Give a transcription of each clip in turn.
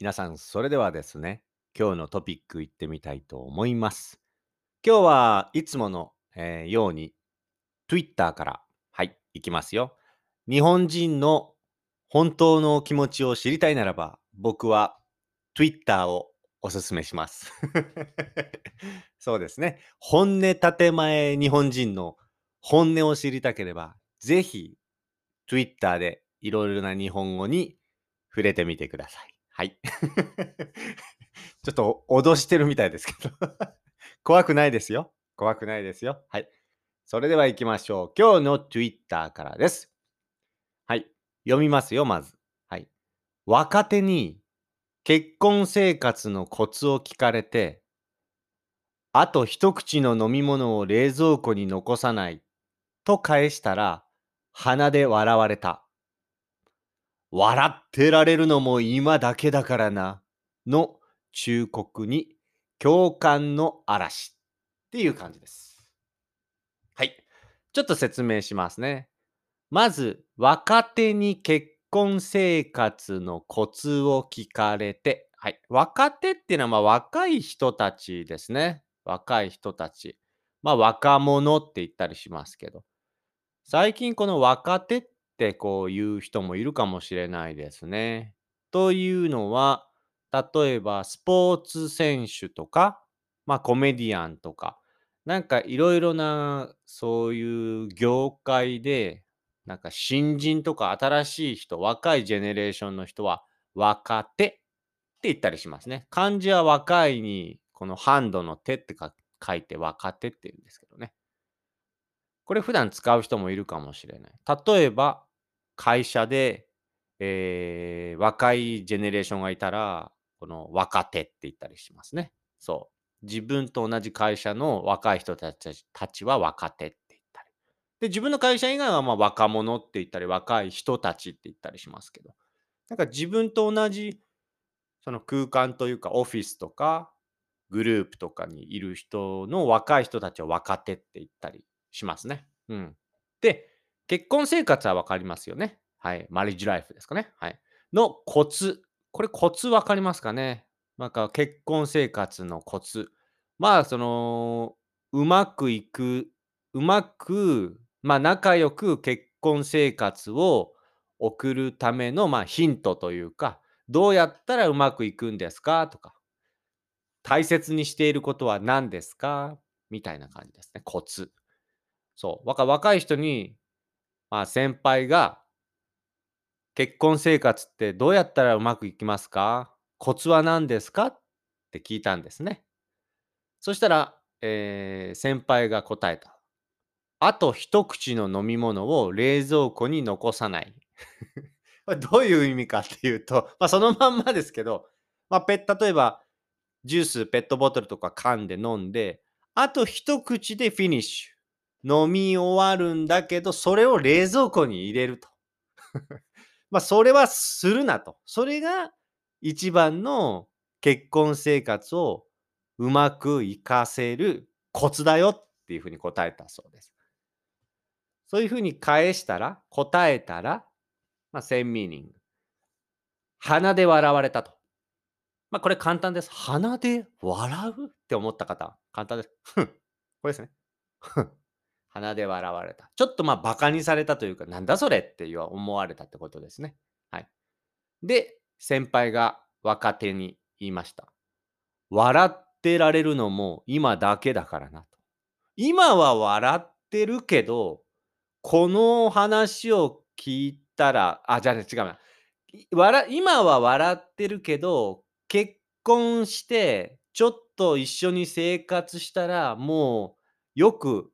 皆さん、それではですね、今日のトピックいってみたいと思います。今日はいつもの、えーように Twitter から、はい、いきますよ。日本人の本当の気持ちを知りたいならば、僕は Twitter をおすすめします。そうですね。本音建前日本人の本音を知りたければ、ぜひ Twitter でいろいろな日本語に触れてみてください。はい。ちょっと脅してるみたいですけど 怖くないですよ。怖くないですよ。はい。それでは行きましょう。今日の Twitter からです。はい。読みますよ、まず。はい。若手に結婚生活のコツを聞かれて、あと一口の飲み物を冷蔵庫に残さないと返したら、鼻で笑われた。笑ってられるのも今だけだからな、の忠告に共感の嵐っていう感じです。はい。ちょっと説明しますね。まず、若手に結婚生活のコツを聞かれて、はい。若手っていうのはまあ若い人たちですね。若い人たち。まあ若者って言ったりしますけど。最近この若手っってこう言う人もいるかもしれないですね。というのは、例えばスポーツ選手とか、まあコメディアンとか、なんかいろいろなそういう業界で、なんか新人とか新しい人、若いジェネレーションの人は若手って言ったりしますね。漢字は若いに、このハンドの手って書いて若手って言うんですけどね。これ普段使う人もいるかもしれない。例えば、会社で、えー、若いジェネレーションがいたら、この若手って言ったりしますね。そう。自分と同じ会社の若い人たちたちは若手って言ったり。で、自分の会社以外はま若者って言ったり、若い人たちって言ったりしますけど。なんか自分と同じその空間というかオフィスとかグループとかにいる人の若い人たちは若手って言ったりしますね。うん。で、結婚生活はわかりますよね。はい。マリッジライフですかね。はい。のコツ。これコツわかりますかねなんか結婚生活のコツ。まあ、その、うまくいく、うまく、まあ、仲良く結婚生活を送るための、まあ、ヒントというか、どうやったらうまくいくんですか？とか、大切にしていることは何ですか？みたいな感じですね。コツ。そう。若い人にまあ、先輩が、結婚生活ってどうやったらうまくいきますか？コツは何ですか？って聞いたんですね。そしたら、えー、先輩が答えた。あと一口の飲み物を冷蔵庫に残さない。どういう意味かっていうと、まあ、そのまんまですけど、まあ、例えば、ジュース、ペットボトルとか缶で飲んで、あと一口でフィニッシュ。飲み終わるんだけど、それを冷蔵庫に入れると。まあ、それはするなと。それが一番の結婚生活をうまくいかせるコツだよっていうふうに答えたそうです。そういうふうに返したら、答えたら、まあ、センミーニング。鼻で笑われたと。まあ、これ簡単です。鼻で笑う？って思った方、簡単です。ふん。これですね。ふん。鼻で笑われた。ちょっとまあバカにされたというか、なんだそれって思われたってことですね。はい。で、先輩が若手に言いました。笑ってられるのも今だけだからなと。今は笑ってるけど、この話を聞いたら、あ、じゃあ、ね、違うな。今は笑ってるけど、結婚して、ちょっと一緒に生活したら、もうよく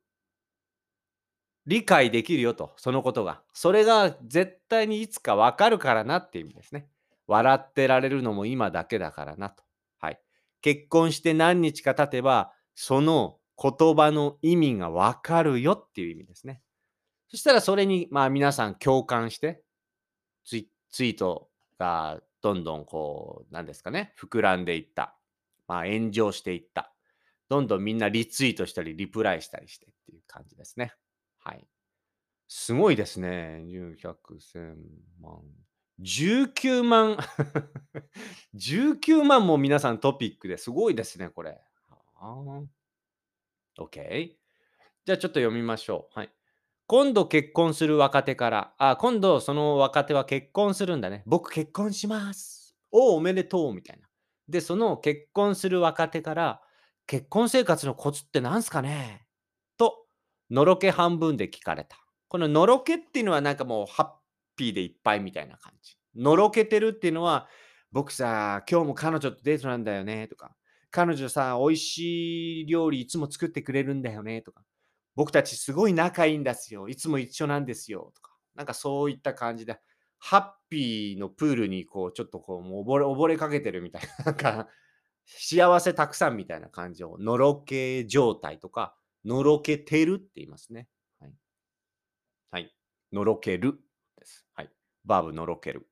理解できるよと、そのことが。それが絶対にいつかわかるからなっていう意味ですね。笑ってられるのも今だけだからなと。はい。結婚して何日か経てば、その言葉の意味がわかるよっていう意味ですね。そしたらそれに、まあ皆さん共感して、ツイツイートがどんどんこう、なんですかね、膨らんでいった。まあ炎上していった。どんどんみんなリツイートしたり、リプライしたりしてっていう感じですね。はい。すごいですね。1000万19万 19万も皆さんトピックですごいですね、これ。OK。じゃあちょっと読みましょう。はい。今度結婚する若手から、あ、今度その若手は結婚するんだね。僕結婚します。おお、おめでとうみたいな。で、その結婚する若手から、結婚生活のコツって何すかね、のろけ半分で聞かれた。こののろけっていうのはなんかもうハッピーでいっぱいみたいな感じ。のろけてるっていうのは、僕さ、今日も彼女とデートなんだよねとか、彼女さ、美味しい料理いつも作ってくれるんだよねとか、僕たちすごい仲いいんですよ。いつも一緒なんですよ。とか、なんかそういった感じで、ハッピーのプールにこう、ちょっとこう、もう溺れ溺れかけてるみたいな、なんか、幸せたくさんみたいな感じを、のろけ状態とか、のろけてるって言いますね。はい。はい。のろけるです。はい。バーブのろける。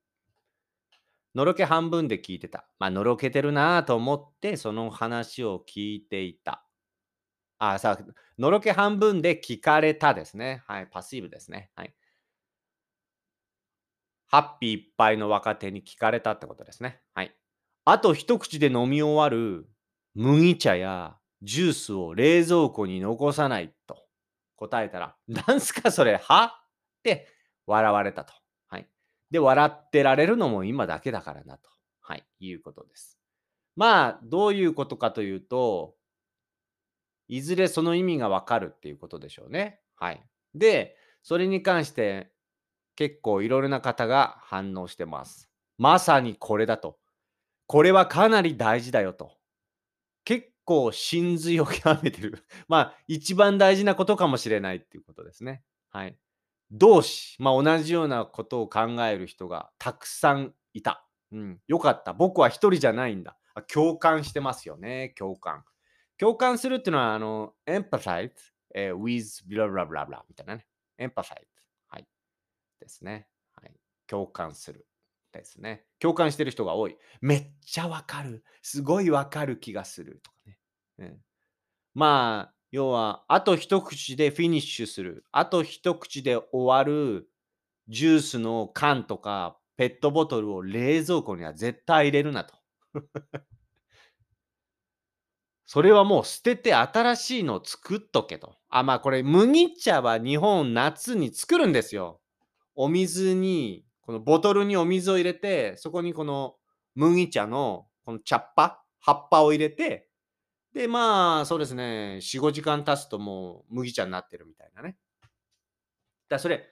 のろけ半分で聞いてた。まあ、のろけてるなと思って、その話を聞いていた。あ、さあ、のろけ半分で聞かれたですね。はい。パッシブですね。はい。ハッピーいっぱいの若手に聞かれたってことですね。はい。あと一口で飲み終わる麦茶やジュースを冷蔵庫に残さないと答えたら、なんすかそれ、は？って笑われたと。はい。で、笑ってられるのも今だけだからなと。はい。いうことです。まあ、どういうことかというと、いずれその意味がわかるっていうことでしょうね。はい。で、それに関して結構いろいろな方が反応してます。まさにこれだと。これはかなり大事だよと。構真髄を 極めてる。まあ、一番大事なことかもしれないっていうことですね。はい。同志、まあ同じようなことを考える人がたくさんいた。うん。よかった。僕は一人じゃないんだ。共感してますよね。共感。共感するっていうのは、あの、empathize、えー with blah blah blah blah みたいなね。empathize。はい。ですね。はい。共感する。ですね。共感してる人が多い。めっちゃわかる。すごいわかる気がする。と。まあ、要は、あと一口でフィニッシュする。あと一口で終わるジュースの缶とかペットボトルを冷蔵庫には絶対入れるなと。それはもう捨てて新しいのを作っとけと。あ、まあこれ麦茶は日本夏に作るんですよ。お水に、このボトルにお水を入れて、そこにこの麦茶のこの茶っ葉、葉っぱを入れて、で、まあそうですね、4、5時間経つともう麦茶になってるみたいなね。だからそれ、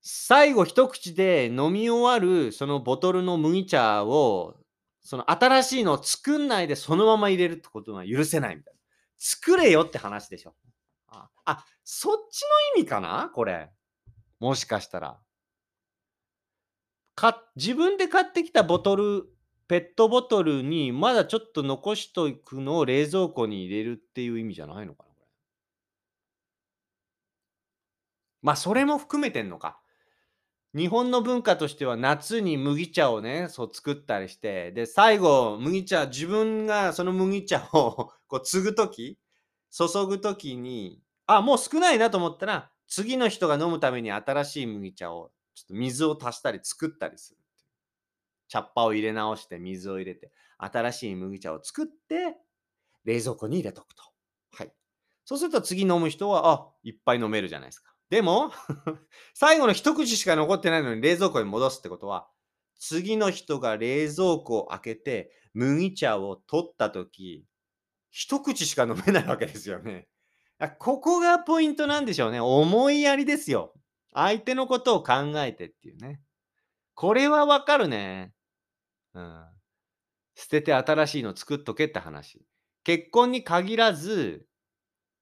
最後一口で飲み終わるそのボトルの麦茶をその新しいのを作んないでそのまま入れるってことは許せないみたいな。作れよって話でしょ。あ、あそっちの意味かな？これ。もしかしたら。か自分で買ってきたボトル、ペットボトルにまだちょっと残しとくのを冷蔵庫に入れるっていう意味じゃないのかなこれ。まあそれも含めてんのか。日本の文化としては夏に麦茶をね、そう作ったりして、で、最後、麦茶、自分がその麦茶をこう継ぐとき、注ぐときに、あ、もう少ないなと思ったら、次の人が飲むために新しい麦茶を、ちょっと水を足したり作ったりする。茶っ葉を入れ直して水を入れて、新しい麦茶を作って、冷蔵庫に入れとくと。はい。そうすると次飲む人は、あ、いっぱい飲めるじゃないですか。でも、最後の一口しか残ってないのに冷蔵庫に戻すってことは、次の人が冷蔵庫を開けて麦茶を取ったとき、一口しか飲めないわけですよね。ここがポイントなんでしょうね。思いやりですよ。相手のことを考えてっていうね。これはわかるね。うん。捨てて新しいの作っとけって話。結婚に限らず、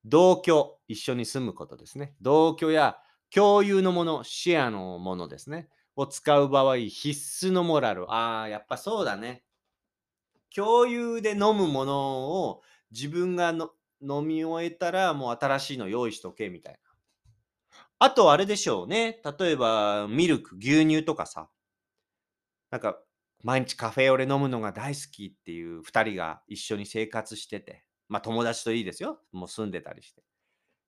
同居、一緒に住むことですね。同居や共有のもの、シェアのものですね。を使う場合、必須のモラル。ああ、やっぱそうだね。共有で飲むものを自分がの飲み終えたらもう新しいの用意しとけみたいな。あとあれでしょうね。例えばミルク、牛乳とかさ。なんか毎日カフェオレ飲むのが大好きっていう2人が一緒に生活してて。まあ友達といいですよ。もう住んでたりして。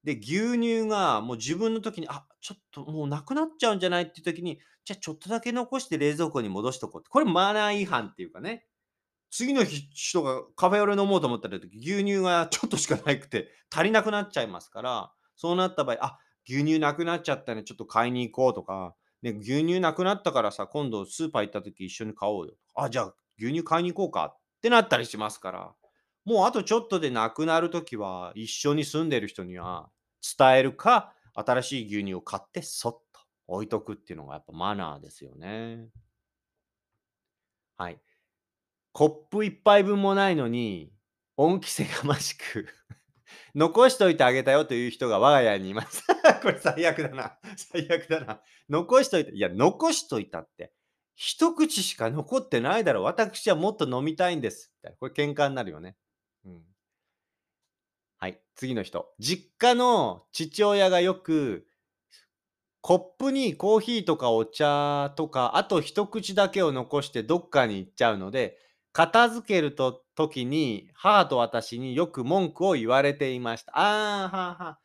で、牛乳がもう自分の時に、あ、ちょっともうなくなっちゃうんじゃないっていう時に、じゃあ、ちょっとだけ残して冷蔵庫に戻しとこう。これマナー違反っていうかね。次の日人がカフェオレ飲もうと思った時、牛乳がちょっとしかなくて、足りなくなっちゃいますから、そうなった場合、あ、牛乳なくなっちゃったね、ちょっと買いに行こうとか、ね、牛乳なくなったからさ、今度スーパー行った時一緒に買おうよ。あ、じゃあ牛乳買いに行こうかってなったりしますから、もうあとちょっとでなくなる時は、一緒に住んでる人には伝えるか、新しい牛乳を買ってそっと置いとくっていうのがやっぱマナーですよね。はい。コップ1杯分もないのに、恩着せがましく残しといてあげたよという人が我が家にいます。これ最悪だな。最悪だな。残しといて、いや、残しといたって、一口しか残ってないだろう。私はもっと飲みたいんです。これ喧嘩になるよね。うん。はい、次の人。実家の父親がよく、コップにコーヒーとかお茶とか、あと一口だけを残してどっかに行っちゃうので、片付けると時に母と私によく文句を言われていました。あーはは。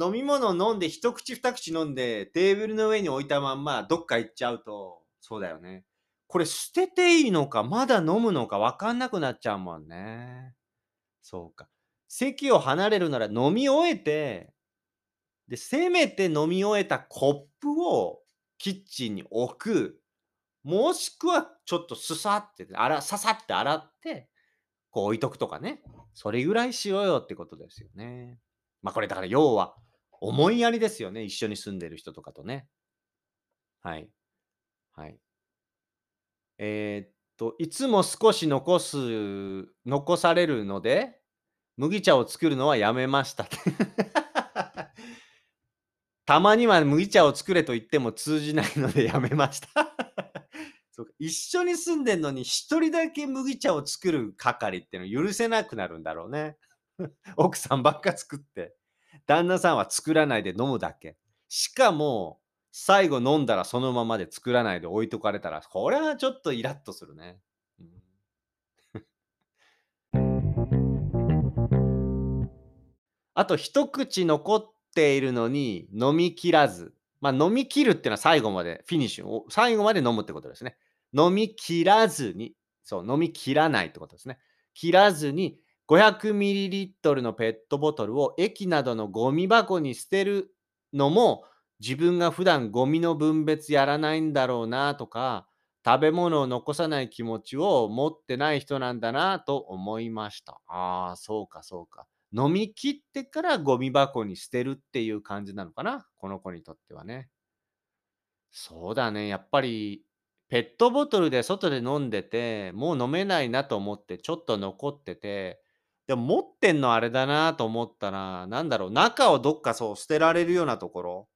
飲み物飲んで一口二口飲んでテーブルの上に置いたまんまどっか行っちゃうと、そうだよね。これ捨てていいのかまだ飲むのかわかんなくなっちゃうもんね。そうか。席を離れるなら飲み終えて、で、せめて飲み終えたコップをキッチンに置く。もしくはちょっとすさって、あら、ささって洗って、こう置いとくとかね。それぐらいしようよってことですよね。まあこれだから要は、思いやりですよね。一緒に住んでる人とかとね。はい。はい。えー、っと、いつも少し残す、残されるので、麦茶を作るのはやめました たまには麦茶を作れと言っても通じないのでやめましたそうか一緒に住んでんのに一人だけ麦茶を作る係っていうの許せなくなるんだろうね。奥さんばっか作って、旦那さんは作らないで飲むだけ。しかも、最後飲んだらそのままで作らないで置いとかれたら、これはちょっとイラッとするね。あと一口残っているのに飲み切らず。まあ飲み切るっていうのは最後までフィニッシュ、最後まで飲むってことですね。飲み切らずに、そう、飲み切らないってことですね。切らずに 500ml のペットボトルを駅などのゴミ箱に捨てるのも自分が普段ゴミの分別やらないんだろうなとか食べ物を残さない気持ちを持ってない人なんだなと思いました。ああ、そうかそうか。飲み切ってからゴミ箱に捨てるっていう感じなのかな、この子にとってはね。そうだね、やっぱりペットボトルで外で飲んでて、もう飲めないなと思ってちょっと残ってて、でも持ってんのあれだなと思ったら、なんだろう、中をどっかそう捨てられるようなところ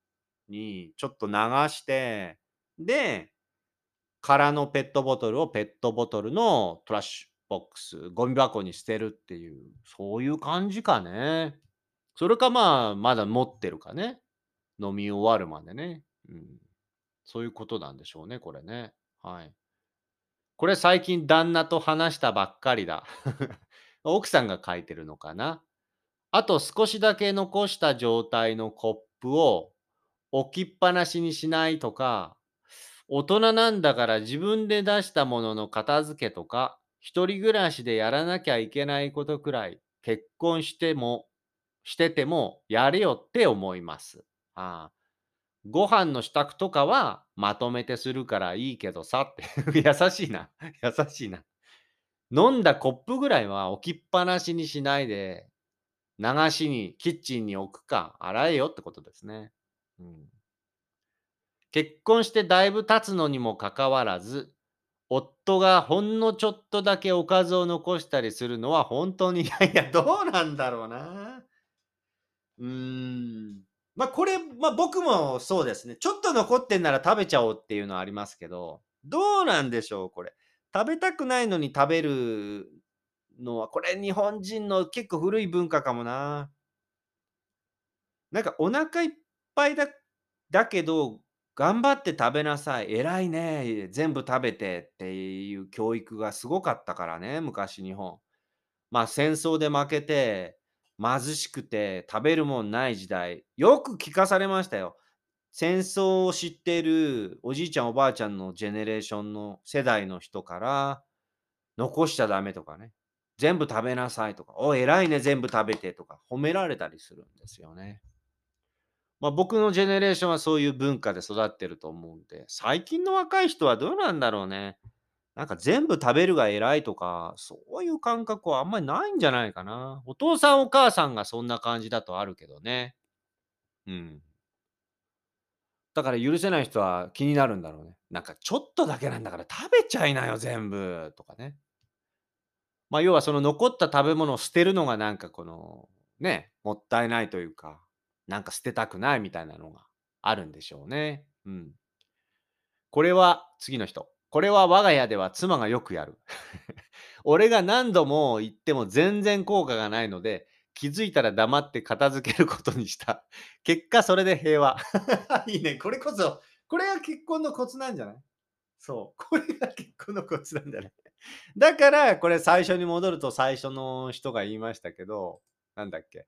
にちょっと流して、で、空のペットボトルをペットボトルのトラッシュボックス、ゴミ箱に捨てるっていう、そういう感じかね。それかまあ、まだ持ってるかね。飲み終わるまでね。うん。そういうことなんでしょうね、これね。はい。これ最近旦那と話したばっかりだ。奥さんが書いてるのかな？あと少しだけ残した状態のコップを置きっぱなしにしないとか、大人なんだから自分で出したものの片付けとか、一人暮らしでやらなきゃいけないことくらい、結婚しても、しててもやれよって思います。ああご飯の支度とかはまとめてするからいいけどさって 優しいな。優しいな。飲んだコップぐらいは置きっぱなしにしないで、流しに、キッチンに置くか、洗えよってことですね。うん、結婚してだいぶ経つのにもかかわらず、夫がほんのちょっとだけおかずを残したりするのは本当にいや いや、どうなんだろうな。うーん。まあ、これ、まあ、僕もそうですね。ちょっと残ってんなら食べちゃおうっていうのはありますけど、どうなんでしょう、これ。食べたくないのに食べるのは、これ日本人の結構古い文化かもな。なんかお腹いっぱいだだけど頑張って食べなさい。偉いね。全部食べてっていう教育がすごかったからね、昔日本。まあ戦争で負けて、貧しくて食べるもんない時代、よく聞かされましたよ。戦争を知ってるおじいちゃんおばあちゃんのジェネレーションの世代の人から残しちゃダメとかね。全部食べなさいとか、お偉いね、全部食べてとか褒められたりするんですよね。まあ、僕のジェネレーションはそういう文化で育ってると思うんで、最近の若い人はどうなんだろうね。なんか全部食べるが偉いとか、そういう感覚はあんまりないんじゃないかな。お父さんお母さんがそんな感じだとあるけどね。うん。だから許せない人は気になるんだろうね。なんかちょっとだけなんだから食べちゃいなよ全部とかね。まあ要はその残った食べ物を捨てるのがなんかこのね、もったいないというか、なんか捨てたくないみたいなのがあるんでしょうね。うん。これは次の人。これは我が家では妻がよくやる。俺が何度も言っても全然効果がないので、気づいたら黙って片付けることにした。結果それで平和。いいね。これこそ、これが結婚のコツなんじゃない？そう。これが結婚のコツなんだね。だから、これ最初に戻ると最初の人が言いましたけど、なんだっけ？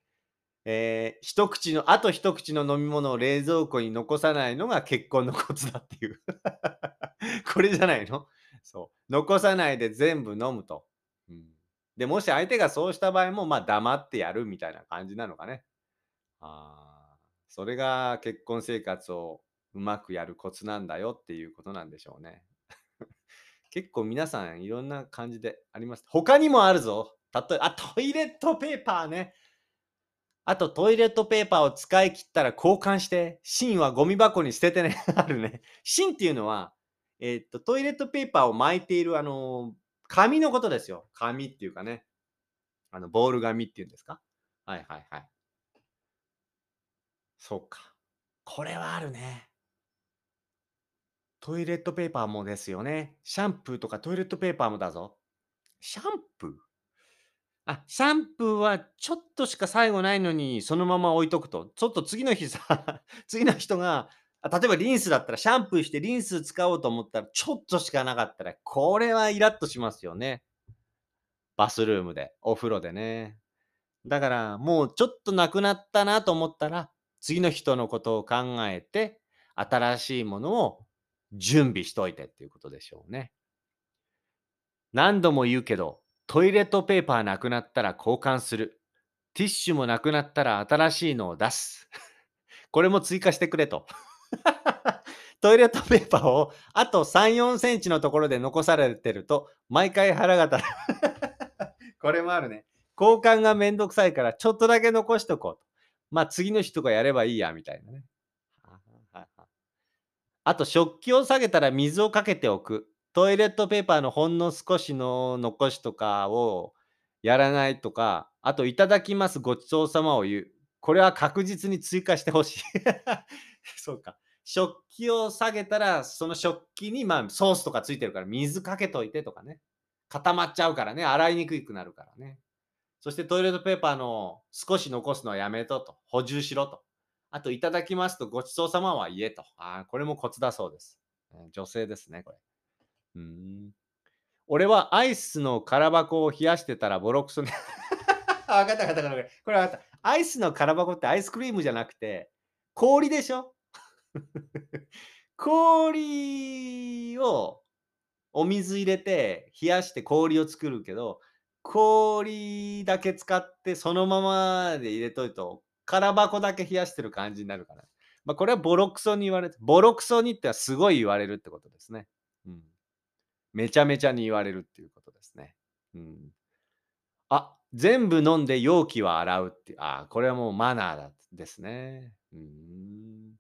えー、一口の、あと一口の飲み物を冷蔵庫に残さないのが結婚のコツだっていう。これじゃないの？そう。残さないで全部飲むと。うん、で、もし相手がそうした場合も、まあ黙ってやるみたいな感じなのかね。ああ、それが結婚生活をうまくやるコツなんだよっていうことなんでしょうね。結構皆さんいろんな感じであります。他にもあるぞ。例えば、あ、トイレットペーパーね。あとトイレットペーパーを使い切ったら交換して、芯はゴミ箱に捨ててね。あるね。芯っていうのは、えー、っと、トイレットペーパーを巻いている、あの紙のことですよ。紙っていうかね。あの、ボール紙っていうんですか？はいはいはい。そうか。これはあるね。トイレットペーパーもですよね。シャンプーとかトイレットペーパーもだぞ。シャンプー？あ、シャンプーはちょっとしか最後ないのに、そのまま置いとくと、ちょっと次の日さ、次の人が、例えばリンスだったらシャンプーしてリンス使おうと思ったら、ちょっとしかなかったら、これはイラッとしますよね。バスルームで、お風呂でね。だから、もうちょっとなくなったなと思ったら、次の人のことを考えて、新しいものを準備しといてっていうことでしょうね。何度も言うけど、トイレットペーパーなくなったら交換する。ティッシュもなくなったら新しいのを出す。これも追加してくれと。トイレットペーパーをあと3、4センチのところで残されてると、毎回腹が立る。これもあるね。交換がめんどくさいからちょっとだけ残しとこうと。まあ次の人がやればいいや、みたいなね。あと食器を下げたら水をかけておく。トイレットペーパーのほんの少しの残しとかをやらないとか、あと、いただきます、ごちそうさまを言う。これは確実に追加してほしい。そうか。食器を下げたら、その食器に、まあ、ソースとかついてるから、水かけといてとかね。固まっちゃうからね。洗いにくくなるからね。そしてトイレットペーパーの少し残すのはやめとと。補充しろと。あと、いただきますとごちそうさまは言えと。ああ、これもコツだそうです。女性ですね、これ。うん。俺はアイスの空箱を冷やしてたらボロクソに わかったわかったわかった。これわかった。アイスの空箱ってアイスクリームじゃなくて、氷でしょ？氷をお水入れて冷やして氷を作るけど、氷だけ使ってそのままで入れといと、空箱だけ冷やしてる感じになるから。まあ、これはボロクソに言われて、ボロクソにってはすごい言われるってことですね。うん。めちゃめちゃに言われるっていうことですね。うん。あ、全部飲んで容器は洗うっていう。あ、これはもうマナーだですね。うん。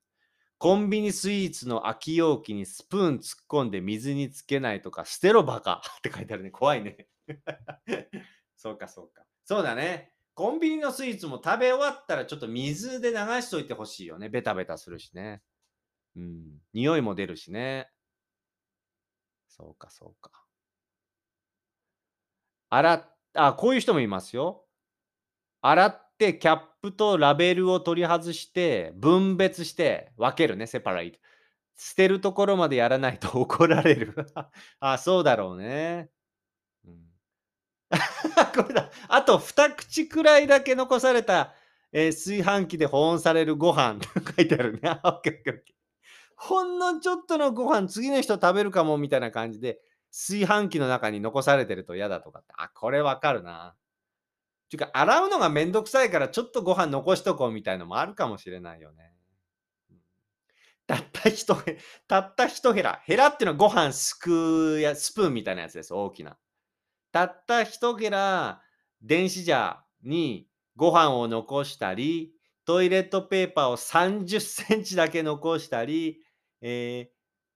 コンビニスイーツの空き容器にスプーン突っ込んで水につけないとか、捨てろバカって書いてあるね。怖いね。そうか、そうか。そうだね。コンビニのスイーツも食べ終わったらちょっと水で流しといてほしいよね。ベタベタするしね。うん。匂いも出るしね。そうか、そうか。洗っあ、こういう人もいますよ。洗ってキャップとラベルを取り外して、分別して分けるね、セパライト。捨てるところまでやらないと 怒られる。あ、そうだろうね。うん。これだ。あと2口くらいだけ残された、えー炊飯器で保温されるご飯と書いてあるね。ほんのちょっとのご飯次の人食べるかもみたいな感じで炊飯器の中に残されてると嫌だとかって。あ、これわかるな。ていうか、洗うのがめんどくさいからちょっとご飯残しとこうみたいのもあるかもしれないよね。たった一へ、たった一ヘラ。ヘラっていうのはご飯すくうやスプーンみたいなやつです。大きな。たった一ヘラ、電子ジャーにご飯を残したり、トイレットペーパーを30センチだけ残したり、えー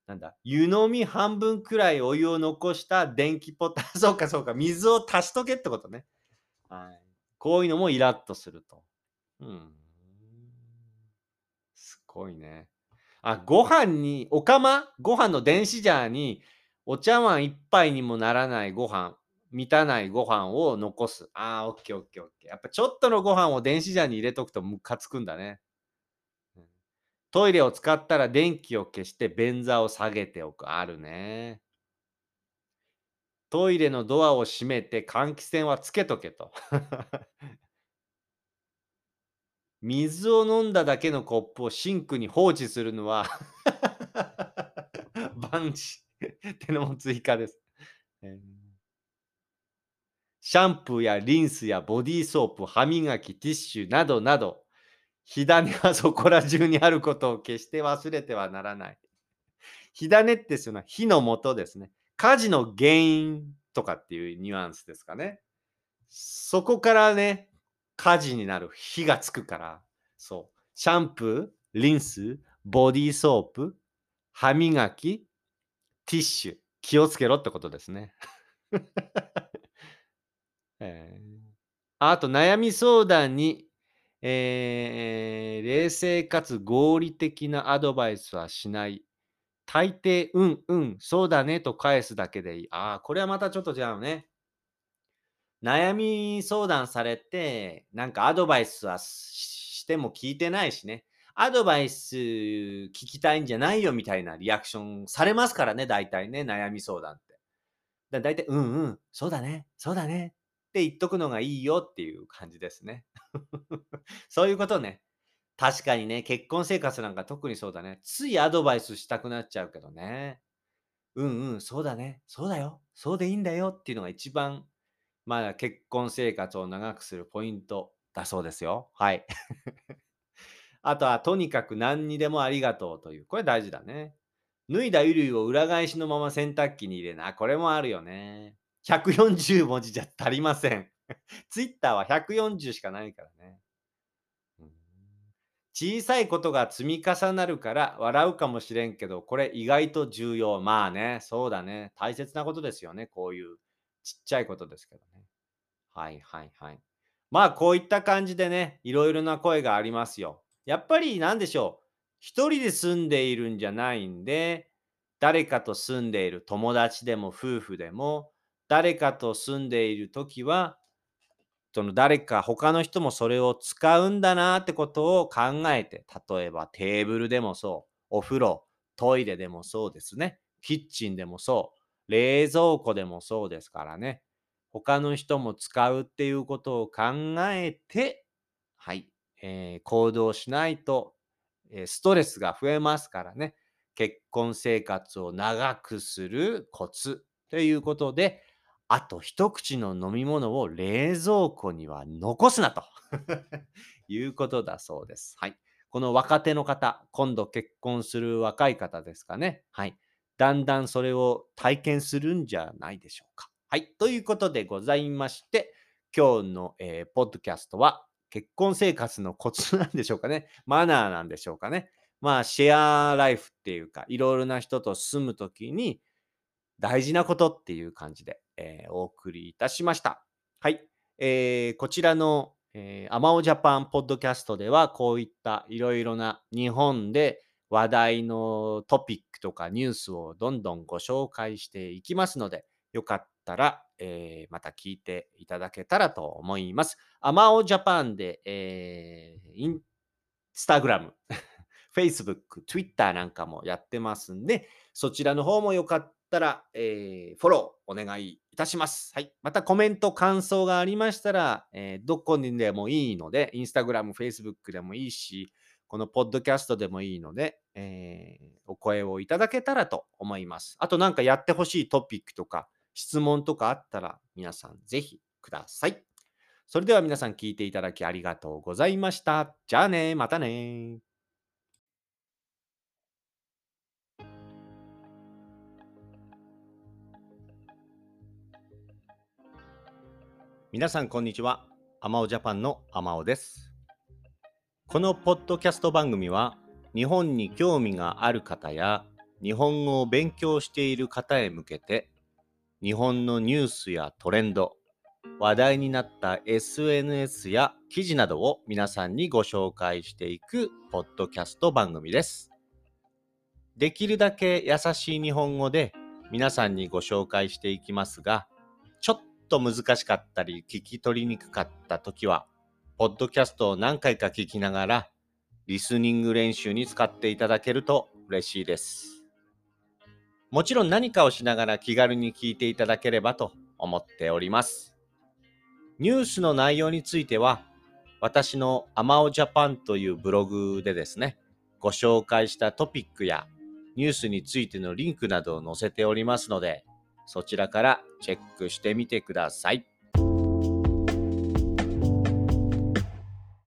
なんだ、湯飲み半分くらいお湯を残した電気ポタ、そうかそうか、水を足しとけってことね。はい。こういうのもイラッとすると。うん。すごいね。あ、ご飯に、お釜？ご飯の電子ジャーに、お茶碗一杯にもならないご飯、満たないご飯を残す。あー、オッケーオッケーオッケー。やっぱちょっとのご飯を電子ジャーに入れとくとムカつくんだね。トイレを使ったら電気を消して便座を下げておく。あるね。トイレのドアを閉めて換気扇はつけとけと。水を飲んだだけのコップをシンクに放置するのは 万事 ってのも追加です。えーシャンプーやリンスやボディーソープ、歯磨き、ティッシュなどなど、火種はそこら中にあることを決して忘れてはならない。火種ってその火の元ですね。火事の原因とかっていうニュアンスですかね。そこからね、火事になる火がつくから、そう。シャンプー、リンス、ボディーソープ、歯磨き、ティッシュ、気をつけろってことですね。えあと、悩み相談に、えー冷静かつ合理的なアドバイスはしない。大抵、うん、うん、そうだねと返すだけでいい。ああ、これはまたちょっと違うね。悩み相談されて、なんかアドバイスはしても聞いてないしね。アドバイス聞きたいんじゃないよみたいなリアクションされますからね、大体ね、悩み相談って。だ大体、うんうん、そうだね、そうだねって言っとくのがいいよっていう感じですね。そういうことね。確かにね、結婚生活なんか特にそうだね。ついアドバイスしたくなっちゃうけどね。うんうん、そうだね。そうだよ。そうでいいんだよっていうのが一番、まあ結婚生活を長くするポイントだそうですよ。はい。あとは、とにかく何にでもありがとうという。これ大事だね。脱いだ衣類を裏返しのまま洗濯機に入れな。これもあるよね。140文字じゃ足りません。ツイッターは140しかないからね。小さいことが積み重なるから笑うかもしれんけど、これ意外と重要。まあね、そうだね。大切なことですよね。こういうちっちゃいことですけどね。はいはいはい。まあこういった感じでね、いろいろな声がありますよ。やっぱりなんでしょう。一人で住んでいるんじゃないんで、誰かと住んでいる友達でも夫婦でも、誰かと住んでいるときは、その誰か他の人もそれを使うんだなってことを考えて、例えばテーブルでもそう、お風呂、トイレでもそうですね、キッチンでもそう、冷蔵庫でもそうですからね、他の人も使うっていうことを考えて、はい、えー行動しないと、えーストレスが増えますからね、結婚生活を長くするコツということで、あと一口の飲み物を冷蔵庫には残すなと いうことだそうです。はい。この若手の方、今度結婚する若い方ですかね。はい。だんだんそれを体験するんじゃないでしょうか。はい。ということでございまして、今日の、えーポッドキャストは結婚生活のコツなんでしょうかね。マナーなんでしょうかね。まあ、シェアライフっていうか、いろいろな人と住むときに大事なことっていう感じで、えーお送りいたしました。はい。えーこちらの、えー、アマオジャパンポッドキャストでは、こういったいろいろな日本で話題のトピックとかニュースをどんどんご紹介していきますので、よかったら、えーまた聞いていただけたらと思います。アマオジャパンで、えーインスタグラム、Facebook、Twitter なんかもやってますんで、そちらの方もよかったら、えーフォローお願いいたします。はい。またコメント、感想がありましたら、えーどこにでもいいので、インスタグラム、フェイスブックでもいいし、このポッドキャストでもいいので、えーお声をいただけたらと思います。あとなんかやってほしいトピックとか質問とかあったら皆さんぜひください。それでは皆さん聞いていただきありがとうございました。じゃあね、またね。皆さんこんにちは。アマオジャパンのアマオです。このポッドキャスト番組は日本に興味がある方や日本語を勉強している方へ向けて日本のニュースやトレンド、話題になった SNS や記事などを皆さんにご紹介していくポッドキャスト番組です。できるだけ優しい日本語で皆さんにご紹介していきますが、と難しかったり聞き取りにくかった時は、ポッドキャストを何回か聞きながら、リスニング練習に使っていただけると嬉しいです。もちろん何かをしながら気軽に聞いていただければと思っております。ニュースの内容については、私のアマオジャパンというブログでですね、ご紹介したトピックやニュースについてのリンクなどを載せておりますので、そちらからチェックしてみてください。